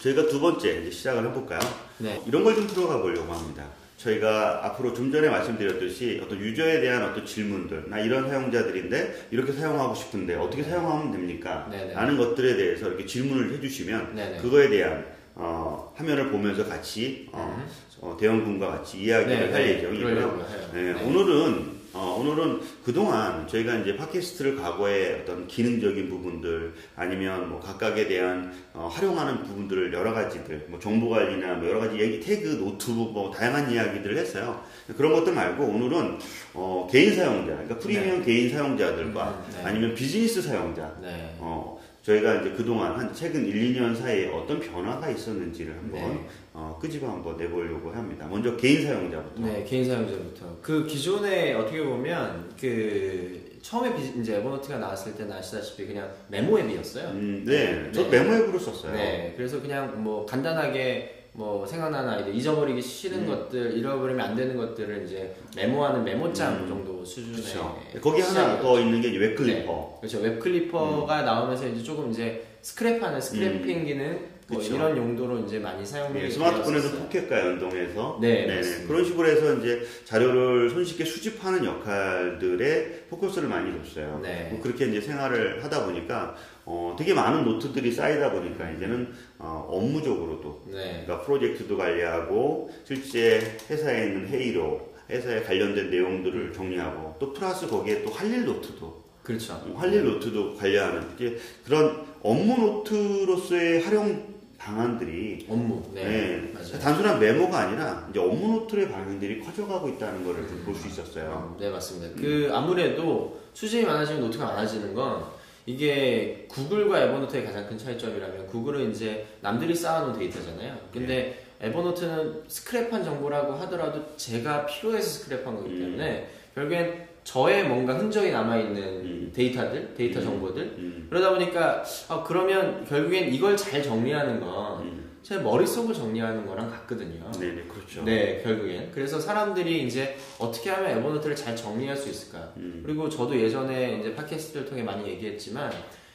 저희가 두 번째 이제 시작을 해볼까요? 네. 이런 걸좀 들어가 보려고 합니다. 저희가 앞으로 좀 전에 말씀드렸듯이 어떤 유저에 대한 어떤 질문들, 나 이런 사용자들인데 이렇게 사용하고 싶은데 어떻게 사용하면 됩니까? 네네. 라는 것들에 대해서 이렇게 질문을 해주시면 네네. 그거에 대한 어, 화면을 보면서 같이 어, 어, 대형군과 같이 이야기를 네, 할 네. 예정이고요. 네, 네. 오늘은 어, 오늘은 그동안 저희가 이제 팟캐스트를 과거에 어떤 기능적인 부분들 아니면 뭐 각각에 대한 어, 활용하는 부분들을 여러 가지들 뭐 정보 관리나 뭐 여러 가지 얘기 태그 노트북 뭐 다양한 이야기들을 했어요. 그런 것들 말고 오늘은 어, 개인 사용자 그러니까 프리미엄 개인 사용자들과 음, 네. 아니면 비즈니스 사용자 네. 어, 저희가 이제 그동안 한 최근 1, 2년 사이에 어떤 변화가 있었는지를 한번 네. 어, 끄집어 한번 내보려고 합니다. 먼저 개인 사용자부터. 네, 개인 사용자부터. 그 기존에 어떻게 보면 그 처음에 비- 이제 Evernote가 나왔을 때는 아시다시피 그냥 메모 앱이었어요. 음, 네, 저 네. 메모 앱으로 썼어요. 네, 그래서 그냥 뭐 간단하게 뭐 생각나는 아이들 잊어버리기 싫은 음. 것들 잃어버리면 안 되는 것들을 이제 메모하는 메모장 음. 정도 수준의 그렇죠. 거기 하나. 더 있는 게 Web Clipper. 그렇죠. Web Clipper가 나오면서 이제 조금 이제 스크랩하는 scraping 기능 뭐 그쵸. 이런 용도로 이제 많이 사용이 네, 스마트폰에서. Pocket과 연동해서 네, 네네. 맞습니다. 그런 식으로 해서 이제 자료를 손쉽게 수집하는 역할들에 포커스를 많이 뒀어요. 네. 뭐 그렇게 이제 생활을 하다 보니까 어, 되게 많은 노트들이 쌓이다 보니까 이제는 어, 업무적으로도 네. 그러니까 프로젝트도 관리하고 실제 회사에 있는 회의록 회사에 관련된 내용들을 정리하고 또 플러스 거기에 또 할 일 노트도 그렇죠. 할일 노트도 관리하는 이게 그런 업무 노트로서의 활용 방안들이 업무. 네. 네, 맞아요. 단순한 메모가 아니라 이제 업무 노트의 방향들이 커져가고 있다는 것을 좀볼수 있었어요. 네 맞습니다. 그 아무래도 수집이 많아지면 노트가 많아지는 건 이게 Google과 Evernote의 가장 큰 차이점이라면 Google은 이제 남들이 쌓아놓은 데이터잖아요. 근데 Evernote는 스크랩한 정보라고 하더라도 제가 필요해서 스크랩한 거기 때문에 결국엔 저의 뭔가 흔적이 남아있는 음. 데이터들, 데이터 음. 정보들 음, 그러다 보니까 아, 그러면 결국엔 이걸 잘 정리하는 건 음. 제 머릿속을 정리하는 거랑 같거든요. 네 네 그렇죠. 네, 결국엔. 그래서 사람들이 이제 어떻게 하면 Evernote를 잘 정리할 수 있을까? 음. 그리고 저도 예전에 이제 팟캐스트를 통해 많이 얘기했지만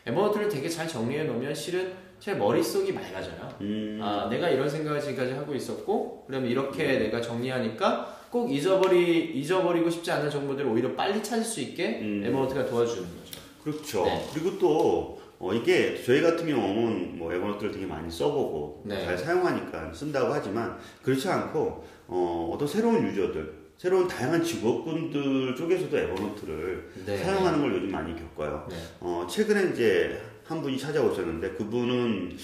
에버노트를 되게 잘 정리해 놓으면 실은 제 머릿속이 맑아져요. 음, 아, 내가 이런 생각을 지금까지 하고 있었고, 그러면 이렇게 내가 정리하니까 꼭 잊어버리, 잊어버리고 싶지 않은 정보들을 오히려 빨리 찾을 수 있게 음. 에버노트가 도와주는 거죠. 그렇죠. 네. 그리고 또 어, 이게 저희 같은 경우는 뭐 에버노트를 되게 많이 써보고 네. 잘 사용하니까 쓴다고 하지만 그렇지 않고 어, 어떤 새로운 유저들, 새로운 다양한 직업군들 쪽에서도 에버노트를 네. 사용하는 걸 요즘 많이 겪어요. 네. 어, 최근에 이제 한 분이 찾아오셨는데 그분은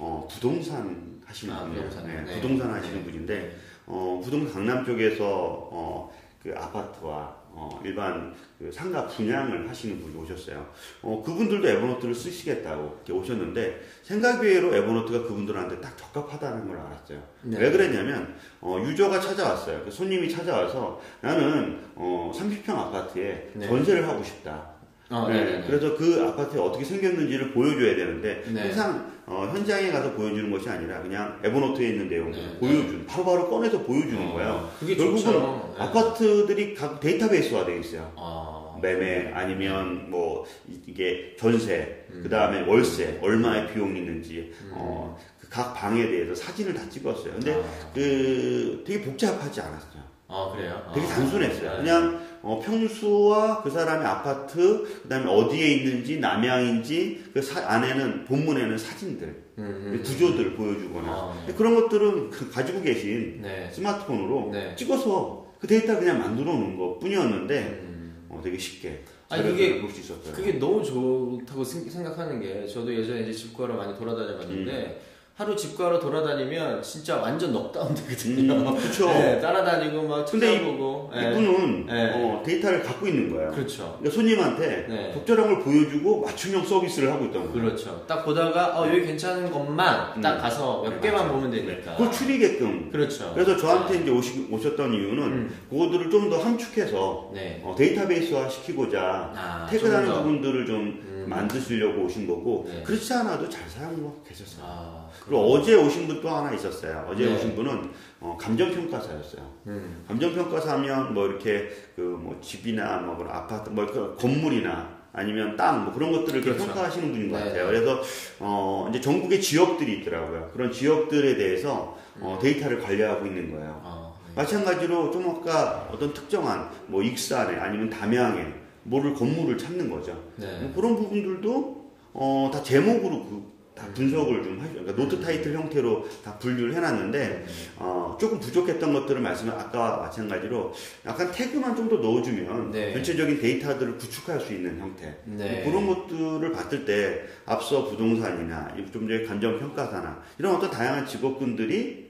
어, 부동산 하시는 아, 분이에요. 부동산. 네, 네. 부동산 하시는 네. 분인데 어, 부동산 강남 쪽에서 어, 그 아파트와 어, 일반 그 상가 분양을 하시는 분이 오셨어요. 어, 그분들도 에버노트를 쓰시겠다고 이렇게 오셨는데 생각 외로 에버노트가 그분들한테 딱 적합하다는 걸 알았어요. 네. 왜 그랬냐면 어, 유저가 찾아왔어요. 그 손님이 찾아와서 나는 어, 30평 아파트에 네. 전세를 하고 싶다. 어, 네, 네, 네. 그래서 그 아파트가 어떻게 생겼는지를 보여줘야 되는데 네. 항상 어, 현장에 가서 보여주는 것이 아니라 그냥 에버노트에 있는 내용을 네, 보여주는 바로바로 꺼내서 보여주는 어, 거예요. 그게 결국은. 네. 아파트들이 각 데이터베이스화 되어 있어요. 아, 매매 아니면 뭐 이- 이게 전세 음. 그 다음에 월세 얼마의 비용이 있는지 어, 그각 방에 대해서 사진을 다 찍었어요. 근데 아. 그 되게 복잡하지 않았어요. 아, 그래요? 되게 아, 단순했어요. 네. 그냥 어, 평수와 그 사람의 아파트, 그 다음에 어디에 있는지 남양인지 그 사- 안에는 본문에는 사진들, 음, 음. 구조들을 보여주거나 아, 네. 그런 것들은 그 가지고 계신 네. 스마트폰으로 네. 찍어서 그 데이터 그냥 만들어 놓은 것 뿐이었는데 음. 어, 되게 쉽게 아니, 그게- 볼수 있었어요. 그게 너무 좋다고 생- 생각하는 게 저도 예전에 이제 집구하러 많이 돌아다녀 봤는데 하루 집구하러 돌아다니면 진짜 완전 넉다운 되거든요. 음, 그쵸. 네, 따라다니고 막 근데 이- 찾아보고. 네. 이분은 네. 어, 데이터를 갖고 있는 거예요. 그렇죠. 그러니까 손님한테 네. 적절한 걸 보여주고 맞춤형 서비스를 하고 있던 거예요. 그렇죠. 딱 보다가 어 여기 괜찮은 것만 딱 음. 가서 몇 네, 개만 맞아요. 보면 되니까. 그걸 추리게끔 그렇죠. 그래서 저한테 이제 오시, 오셨던 이유는 음. 그거들을 좀 더 함축해서 네. 어, 데이터베이스화 시키고자 아, 퇴근하는. 부분들을 좀 음. 만드시려고 오신 거고 네. 그렇지 않아도 잘 사용하고 계셨어요. 아, 그리고 어제 오신 분 또 하나 있었어요. 어제 네. 오신 분은 어, 감정평가사였어요. 음. 감정평가사 하면 뭐 이렇게 그 뭐 집이나 뭐 그런 아파트 뭐그 건물이나 아니면 땅 뭐 그런 것들을 이렇게 그렇죠. 평가하시는 분인 것 네. 같아요. 그래서 어 이제 전국에 지역들이 있더라고요. 그런 지역들에 대해서 어, 데이터를 관리하고 있는 거예요. 어, 네. 마찬가지로 좀 아까 어떤 특정한 뭐 익산에 아니면 담양에 뭐를 건물을 찾는 거죠. 네. 뭐 그런 부분들도 어, 다 제목으로 그, 다 분석을 좀 하죠. 그러니까 노트 타이틀 형태로 다 분류를 해놨는데 어, 조금 부족했던 것들을 말씀을 아까와 마찬가지로 약간 태그만 좀 더 넣어주면 네. 전체적인 데이터들을 구축할 수 있는 형태 네. 뭐 그런 것들을 봤을 때 앞서 부동산이나 좀 전에 감정 평가사나 이런 어떤 다양한 직업군들이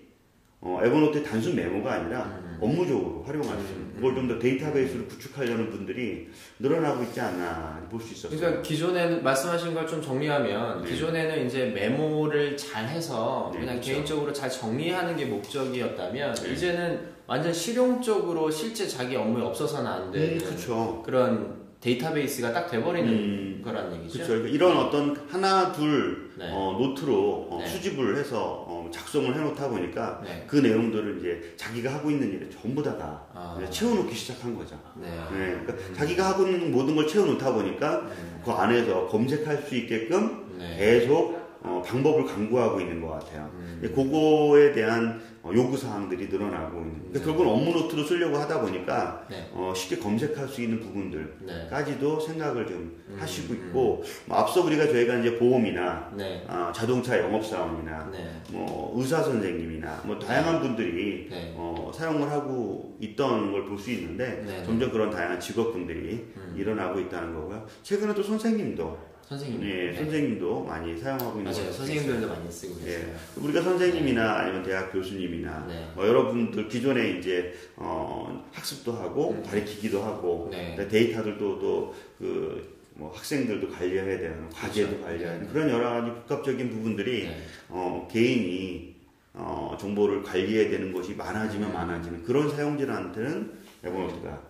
어, 에버노트의 단순 메모가 아니라 음. 업무적으로 활용할 수 있는 그걸 좀 더 데이터베이스를 구축하려는 분들이 늘어나고 있지 않나 볼 수 있었어요. 그러니까 기존에는 말씀하신 걸 좀 정리하면 네. 기존에는 이제 메모를 잘 해서 네, 그냥 그렇죠. 개인적으로 잘 정리하는 게 목적이었다면 네. 이제는 완전 실용적으로 실제 자기 업무에 없어서는 안 되는 음, 그렇죠. 그런 데이터베이스가 딱 돼버리는 음, 거란 얘기죠. 그렇죠. 그러니까 이런 어떤 하나 둘 네. 어, 노트로 어, 네. 수집을 해서 어, 작성을 해놓다 보니까 네. 그 내용들을 이제 자기가 하고 있는 일에 전부 다다 아. 채워놓기 시작한 거죠. 네. 네, 그러니까 자기가 하고 있는 모든 걸 채워놓다 보니까 그 안에서 검색할 수 있게끔 네. 계속 어, 방법을 강구하고 있는 것 같아요. 음. 예, 그거에 대한 어, 요구 사항들이 늘어나고 있는. 그러니까 네. 결국은 업무 노트로 쓰려고 하다 보니까 네. 어, 쉽게 검색할 수 있는 부분들. 네. 까지도 생각을 좀 음, 하시고 있고 뭐 앞서 우리가 저희가 이제 보험이나 네. 아, 자동차 영업 사원이나 네. 뭐 의사 선생님이나 뭐 다양한 분들이 네. 어, 사용을 하고 있던 걸 볼 수 있는데 네. 점점 그런 다양한 직업군들이 음. 일어나고 있다는 거고요. 최근에 또 선생님도 선생님. 예, 네. 선생님도 많이 사용하고 있는 맞아요. 것 선생님들도 많이 쓰고 예. 계세요. 우리가 선생님이나 아니면 대학 교수님이나 네. 어, 여러분들 기존에 이제 어, 학습도 하고 음. 가르치기도 하고 네. 데이터들도 또그 뭐 학생들도 관리해야 되는 과제도 그렇죠. 관리해야 되는 네. 그런 여러 가지 복합적인 부분들이 네. 어, 개인이 어, 정보를 관리해야 되는 것이 많아지면 음. 많아지는 그런 사용자한테는 에버노트가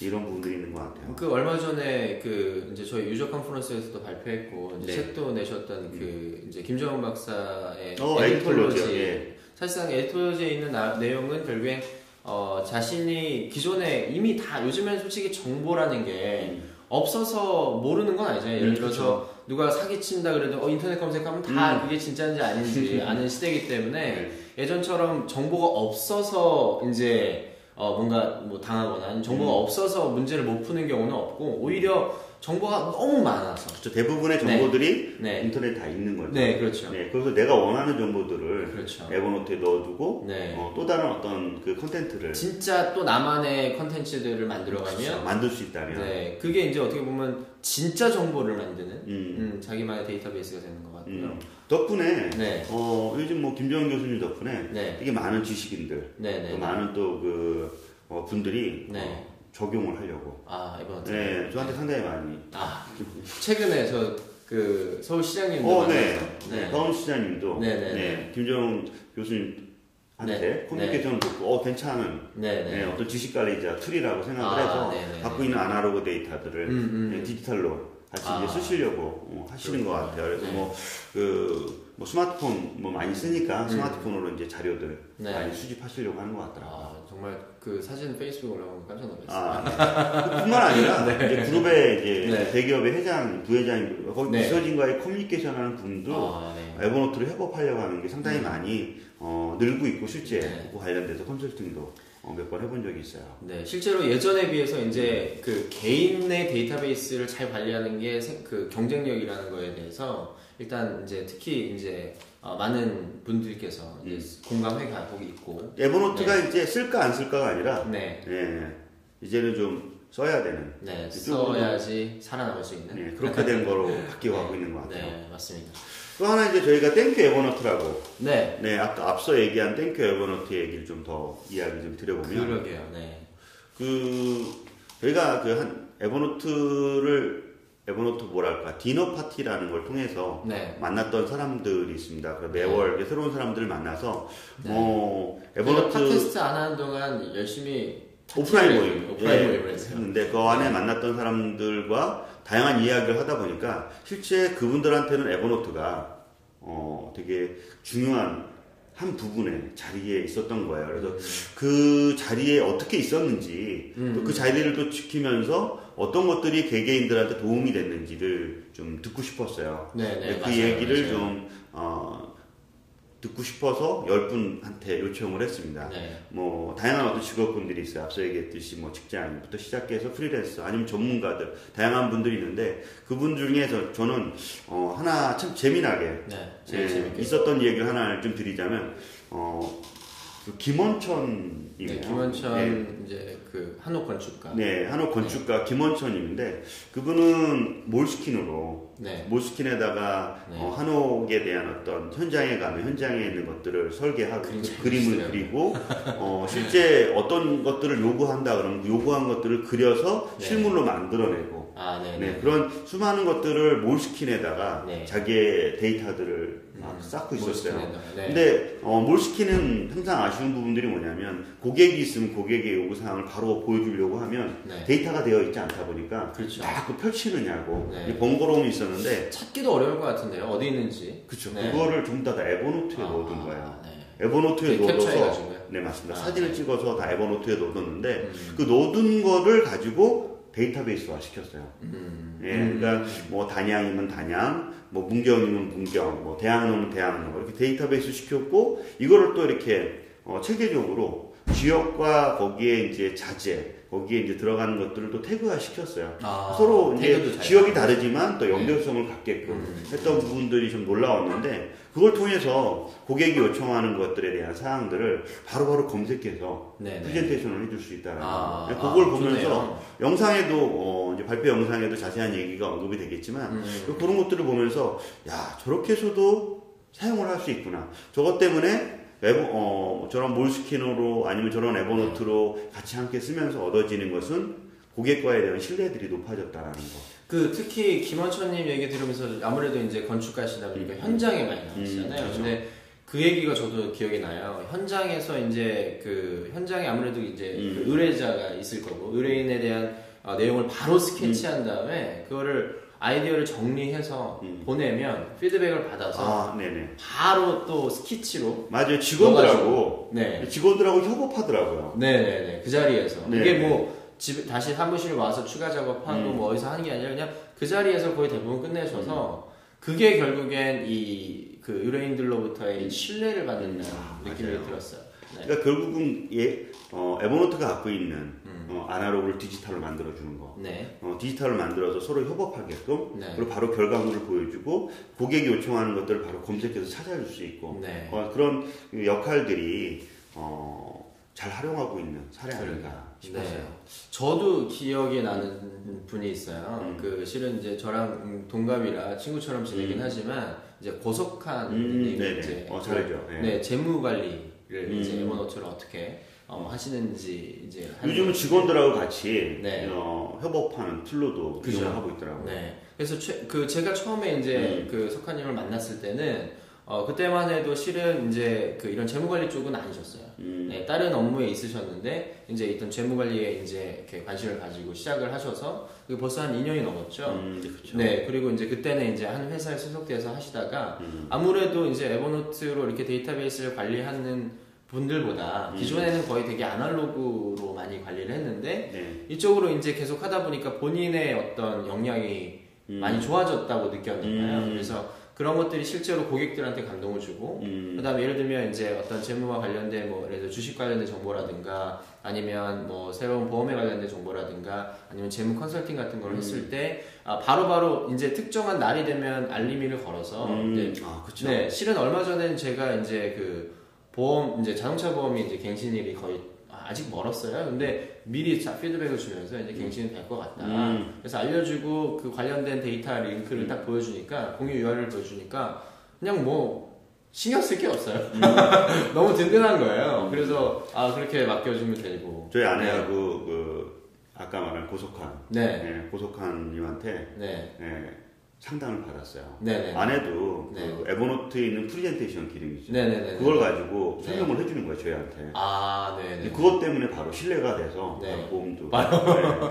이런 부분들이 있는 것 같아요. 그 얼마 전에 그 이제 저희 유저 컨퍼런스에서도 발표했고 이제 네. 책도 내셨던 그 이제 김정은 박사의 어, 에디톨로지, 예. 사실상 에디톨로지에 있는 나- 내용은 결국엔 어, 자신이 기존에 이미 다 요즘엔 솔직히 정보라는 게 없어서 모르는 건 아니잖아요. 예를 음, 들어서 누가 사기친다 그래도 어, 인터넷 검색하면 다 음. 그게 진짜인지 아닌지 아는 시대이기 때문에 네. 예전처럼 정보가 없어서 이제 어 뭔가 뭐 당하거나 정보가 음. 없어서 문제를 못 푸는 경우는 없고 오히려 정보가 너무 많아서 그렇죠. 대부분의 정보들이 네. 인터넷에 다 있는 거죠. 네 그렇죠 네, 그래서 내가 원하는 정보들을 그렇죠 에버노트에 넣어두고 네 어, 또 다른 어떤 그 컨텐츠를 진짜 또 나만의 컨텐츠들을 그렇죠. 만들어가면 만들 수 있다면 네 그게 이제 어떻게 보면 진짜 정보를 만드는 음, 음, 자기만의 데이터베이스가 되는 것 같고요 음. 덕분에 네 어, 요즘 뭐 김정운 교수님 덕분에 네. 되게 많은 지식인들 네네 또 많은 또그 분들이 네. 어, 적용을 하려고 아 Evernote 네 저한테 상당히 많이 아 최근에 저 그 서울 시장님도 어, 네. 네. 서울 시장님도 네, 네, 네. 김정운 교수님 한테 네. 커뮤니케이션을 듣고 어 괜찮은 네네 네, 어떤 지식 관리자 tool이라고 생각을 아, 해서. 갖고 있는 아날로그 데이터들을 음, 음. 네, 디지털로 같이 아. 이제 쓰시려고 어, 하시는 것 그렇구나. 같아요. 그래서 네. 뭐, 그, 뭐 스마트폰 뭐 많이 쓰니까 음. 스마트폰으로 이제 자료들 네. 많이 수집하시려고 하는 것 같더라고요. 아 정말 그 사진 페이스북 올라오면 깜짝 놀랐어요. 아, 뿐만 아니라 이제 그룹의 이제 네. 대기업의 회장, 부회장, 거기 네. 비서진과의 커뮤니케이션 하는 분도 아, 네. 에버노트를 협업하려고 하는 게 상당히 음. 많이 어, 늘고 있고 실제 네. 관련돼서 컨설팅도 어, 몇번 해본 적이 있어요. 네, 실제로 예전에 비해서 이제 그 개인의 데이터베이스를 잘 관리하는 게 그 경쟁력이라는 거에 대해서 일단 이제 특히 이제 어, 많은 분들께서 이제 음. 공감해 가고 있고, Evernote가 이제 쓸까 안 쓸까가 아니라 네, 예, 이제는 좀 써야 되는 네, 써야지 살아남을 수 있는. 예, 그렇게 된 거로 바뀌어 가고 있는 것 같아요. 네, 맞습니다. 또 하나 이제 저희가 Thank you Evernote라고 네, 네 아까 앞서 얘기한 Thank you Evernote 얘기를 좀 더 이야기 좀 드려보면 그러게요. 네, 그 저희가 그 한 Evernote를 Evernote 뭐랄까 디너 파티라는 걸 통해서 네. 만났던 사람들이 있습니다. 그래서 매월 이렇게 새로운 사람들을 만나서 네. 뭐 Evernote 팟캐스트 안 하는 동안 열심히 오프라인 모임, 오프라인 예, 모임을 했어요. 했는데 그 안에 만났던 사람들과 다양한 이야기를 하다 보니까 실제 그분들한테는 Evernote가 어 되게 중요한 한 부분의 자리에 있었던 거예요. 그래서 그 자리에 어떻게 있었는지 음. 또그 자리를 또 지키면서 어떤 것들이 개개인들한테 도움이 됐는지를 좀 듣고 싶었어요. 네, 네. 그 맞아요, 얘기를 맞아요. 좀 어, 듣고 싶어서 열 분한테 요청을 했습니다. 네. 뭐 다양한 어떤 직업군들이 있어요. 앞서 얘기했듯이 뭐 직장부터 시작해서 프리랜서 아니면 전문가들 다양한 분들이 있는데 그분 중에서 저는 어, 하나 참 재미나게 네. 예. 있었던 얘기를 하나 좀 드리자면 어, 그 김원천이에요. 네, 김원천 예. 이제 그 한옥 건축가. 네, 한옥 건축가 김원천님인데 그분은 몰스킨으로 네. 몰스킨에다가 네. 어, 한옥에 대한 어떤 현장에 가면 현장에 있는 것들을 설계하고 그림 그잘 그림을. 그리고 어, 실제 어떤 것들을 요구한다 그러면 그 요구한 것들을 그려서 네. 실물로 만들어내고 아, 네. 네, 네. 그런 수많은 것들을 몰스킨에다가 네. 자기의 데이터들을 막 음, 쌓고 있었어요. 네. 근데 어, 몰스킨은 항상 아쉬운 부분들이 뭐냐면 고객이 있으면 고객의 요구 사항을 바로 보여주려고 하면 네. 데이터가 되어 있지 않다 보니까 그렇죠. 자꾸 펼치느냐고 네. 이 번거로움이 있었는데 찾기도 어려울 것 같은데요. 어디 있는지. 네. 그거를 전부 다, 다 에버노트에 아, 넣어둔 거예요. 네. 에버노트에 넣어둬서 캡처해가지고요? 네 맞습니다. 아, 사진을 네. 찍어서 다 에버노트에 넣어뒀는데 음. 그 넣어둔 거를 가지고 데이터베이스화 시켰어요. 음. 예, 그러니까 뭐 단양이면 단양, 뭐 문경이면 문경, 뭐 대학로면 대학로 이렇게 데이터베이스 시켰고 이거를 또 이렇게 어, 체계적으로 지역과 거기에 이제 자재, 거기에 이제 들어가는 것들을 또 태그화 시켰어요. 아, 서로 이제 잘 지역이 다르지만 또 연결성을 갖게끔 음. 했던 부분들이 좀 놀라웠는데 그걸 통해서 고객이 요청하는 것들에 대한 사항들을 바로바로 검색해서 네, 네. 프레젠테이션을 해줄 수 있다는 아, 거. 그걸 아, 보면서 좋네요. 영상에도 어, 이제 발표 영상에도 자세한 얘기가 언급이 되겠지만 음. 그런 것들을 보면서 야 저렇게 해서도 사용을 할 수 있구나. 저것 때문에 에버, 어, 저런 몰스키너로 아니면 저런 에버노트로 같이 함께 쓰면서 얻어지는 것은 고객과에 대한 신뢰들이 높아졌다라는 거. 그 특히 김원천님 얘기 들으면서 아무래도 이제 건축가시다 보니까 현장에 많이 나오시잖아요. 음, 그렇죠. 근데 그 얘기가 저도 기억이 나요. 현장에서 이제 그 현장에 아무래도 이제 음. 그 의뢰자가 있을 거고 의뢰인에 대한 어, 내용을 바로 스케치한 음. 다음에 그거를 아이디어를 정리해서 음. 보내면 피드백을 받아서 아, 네네. 바로 또 스케치로 맞아요. 직원들하고 네. 직원들하고 협업하더라고요. 네네네 그 자리에서 네. 이게 뭐 집 다시 사무실 와서 추가 작업하고 음. 뭐 어디서 하는 게 아니라 그냥 그 자리에서 거의 대부분 끝내셔서 그게 결국엔 이 그 의뢰인들로부터의 신뢰를 받는 아, 느낌이. 들었어요. 네. 그러니까 결국은 예, 어, 에버노트가 갖고 있는 음. 어, 아날로그를 디지털로 만들어주는 거. 네. 어, 디지털을 만들어서 서로 협업하게끔 네. 그리고 바로 결과물을 보여주고 고객이 요청하는 것들을 바로 검색해서 찾아줄 수 있고 네. 어, 그런 역할들이 어, 잘 활용하고 있는 사례 아닌가 싶었어요. 네. 저도 기억이 나는 분이 있어요. 음. 그 실은 이제 저랑 음, 동갑이라 친구처럼 지내긴 음. 하지만 이제 고석한 음. 이제 어, 잘 알죠. 네. 네, 재무 관리를 음. 이제 에버노트를 어떻게 어, 하시는지 이제 요즘은 직원들하고 같이 네. 어, 협업하는 툴로도 그죠. 이용을 하고 있더라고요. 네. 그래서 최, 그 제가 처음에 이제 음. 그 석하님을 만났을 때는 어 그때만 해도 실은 이제 그 이런 재무관리 쪽은 아니셨어요. 음, 네, 다른 업무에 있으셨는데 이제 있던 재무관리에 이제 이렇게 관심을 가지고 시작을 하셔서 벌써 한 2년이 넘었죠. 음, 네, 그렇죠. 네, 그리고 이제 그때는 이제 한 회사에 소속돼서 하시다가 음. 아무래도 이제 에버노트로 이렇게 데이터베이스를 관리하는 분들보다 음. 기존에는 거의 되게 아날로그로 많이 관리를 했는데 네. 이쪽으로 이제 계속 하다 보니까 본인의 어떤 역량이 음. 많이 좋아졌다고 느꼈나봐요. 음. 그래서 그런 것들이 실제로 고객들한테 감동을 주고 음, 그다음에 예를 들면 이제 어떤 재무와 관련된 뭐 예를 들어 주식 관련된 정보라든가 아니면 뭐 새로운 보험에 관련된 정보라든가 아니면 재무 컨설팅 같은 걸 음. 했을 때 아, 바로바로 이제 특정한 날이 되면 알림이를 걸어서 음, 아, 그렇죠. 네, 실은 얼마 전엔 제가 이제 그 보험 이제 자동차 보험이 이제 갱신일이 거의 아, 아직 멀었어요. 근데 미리 자 피드백을 주면서 이제 갱신이 될 것 같다. 음. 그래서 알려주고 그 관련된 데이터 링크를 딱 보여주니까 공유 URL을 보여주니까 그냥 뭐 신경 쓸 게 없어요. 음. 너무 든든한 거예요. 그래서 아 그렇게 맡겨주면 되고. 저희 아내하고 그 아까 말한 고속한 네, 네, 고속한님한테 네, 네, 상담을 받았어요. 네, 네, 아내도 네. 그 Evernote에 있는 프리젠테이션 기능 이죠. 네, 네, 네. 그걸 가지고 네. 설명을 해주는 거예요 저희한테. 아, 네, 네. 그것 때문에 바로 신뢰가 돼서 네. 보험도 바로.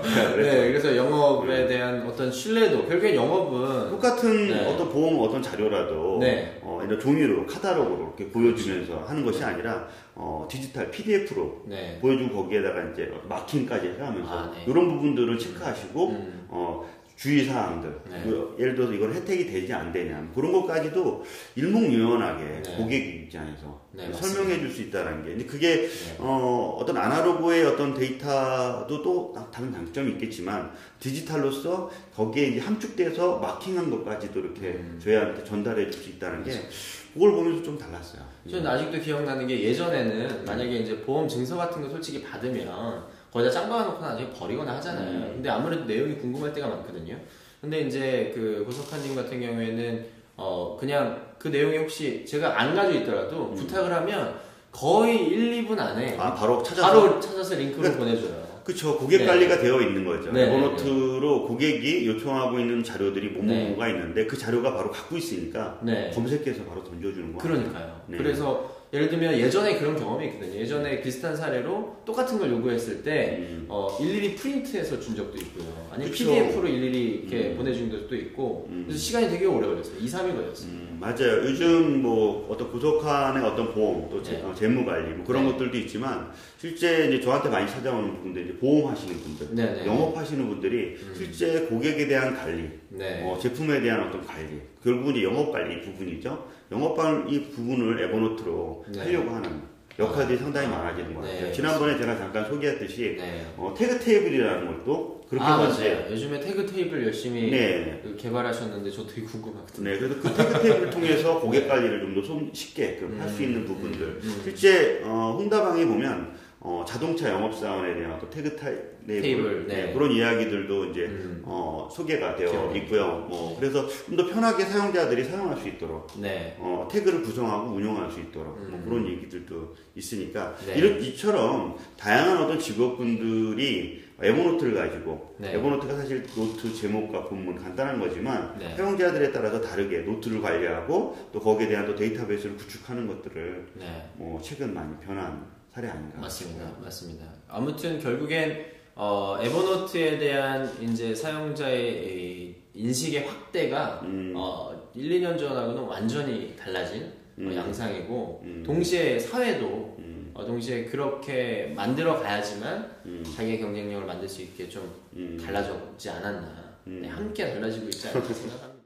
네, 그래서 네, 그래서 영업에 대한 어떤 신뢰도 결국엔 영업은 똑같은 네. 어떤 보험 어떤 자료라도 네. 어, 어, 이런 종이로 카탈로그로 이렇게 보여주면서 하는 것이 아니라 어, 디지털 PDF로 네. 보여주고 거기에다가 이제 마킹까지 해가면서 아, 네. 이런 부분들을 체크하시고 음. 어, 주의 사항들 네. 그 예를 들어서 이건 혜택이 되지 안 되냐 그런 것까지도 일목요연하게 네. 고객 입장에서 네, 설명해 줄 수 있다는 게 근데 그게 네. 어, 어떤 아날로그의 어떤 데이터도 또 다른 장점이 있겠지만 디지털로서 거기에 이제 함축돼서 마킹한 것까지도 이렇게 음. 저희한테 전달해 줄 수 있다는 게 그걸 보면서 좀 달랐어요. 저는 아직도 기억나는 게 예전에는 만약에 이제 보험 증서 같은 거 솔직히 받으면 거기다 짱 박아놓고 나중에 버리거나 하잖아요. 음. 근데 아무래도 내용이 궁금할 때가 많거든요. 근데 이제 그 고석한님 같은 경우에는 어 그냥 그 내용이 혹시 제가 안 가지고 있더라도 음. 부탁을 하면 거의 1, 2분 안에 아 바로 찾아서 바로 찾아서 링크를 보내줘요. 그렇죠. 고객 네. 관리가 되어 있는 거죠. 네, 에버노트로 고객이 요청하고 있는 자료들이 네. 뭐뭐가 있는데 그 자료가 바로 갖고 있으니까 네. 검색해서 바로 던져주는 거. 그러니까요. 네. 그래서 예를 들면 예전에 그런 경험이 있거든요. 예전에 비슷한 사례로 똑같은 걸 요구했을 때 음. 어, 일일이 프린트해서 준 적도 있고요. 아니면 그쵸. PDF로 일일이 이렇게 음. 보내준 적도 있고. 음. 그래서 시간이 되게 오래 걸렸어요. 2, 3일 걸렸어요. 음, 맞아요. 요즘 뭐 어떤 구속한의 어떤 보험 또 재, 네. 어, 재무 관리 뭐 그런 네. 것들도 있지만 실제 이제 저한테 많이 찾아오는 분들 이제 보험 하시는 분들, 네네. 영업하시는 분들이 음. 실제 고객에 대한 관리, 네. 어, 제품에 대한 어떤 관리, 결국은 이제 영업 관리 부분이죠. 영업 관리 부분을 에버노트로 네. 하려고 하는 역할들이 상당히 많아지는 것 같아요. 네, 지난번에 제가 잠깐 소개했듯이 네. 어, 태그 테이블이라는 것도 그렇게 아, 봤어요. 맞아요. 요즘에 태그 테이블 열심히 네. 그 개발하셨는데 저 되게 궁금하거든요. 네, 그래서 그 태그 테이블을 통해서 고객 관리를 좀 더 쉽게 할수 음, 있는 부분들. 음. 실제 어, 홍다방에 보면 어, 자동차 영업사원에 대한 또 태그 타, 테이블, 테이블, 네. 그런 이야기들도 이제 음. 어, 소개가 된 기억이 있고요. 뭐 그래서 좀 더 편하게 사용자들이 사용할 수 있도록 네. 어, 태그를 구성하고 운영할 수 있도록 뭐 음. 그런 얘기들도 있으니까 네. 이런 이처럼 다양한 어떤 직업군들이 에버노트를 가지고 네. 에버노트가 사실 노트 제목과 본문 간단한 거지만 네. 사용자들에 따라서 다르게 노트를 관리하고 또 거기에 대한 또 데이터베이스를 구축하는 것들을 네. 뭐 최근 많이 변한 사례 아닌가 맞습니다. 맞습니다. 아무튼 결국엔 어, 에버노트에 대한 이제 사용자의 이 인식의 확대가 음. 어, 1, 2년 전하고는 완전히 달라진 어, 음. 양상이고 음. 동시에 사회도 음, 어, 동시에 그렇게 만들어 가야지만 음, 자기의 경쟁력을 만들 수 있게 좀 음. 달라졌지 않았나 음. 네, 함께 달라지고 있지 않나 생각합니다.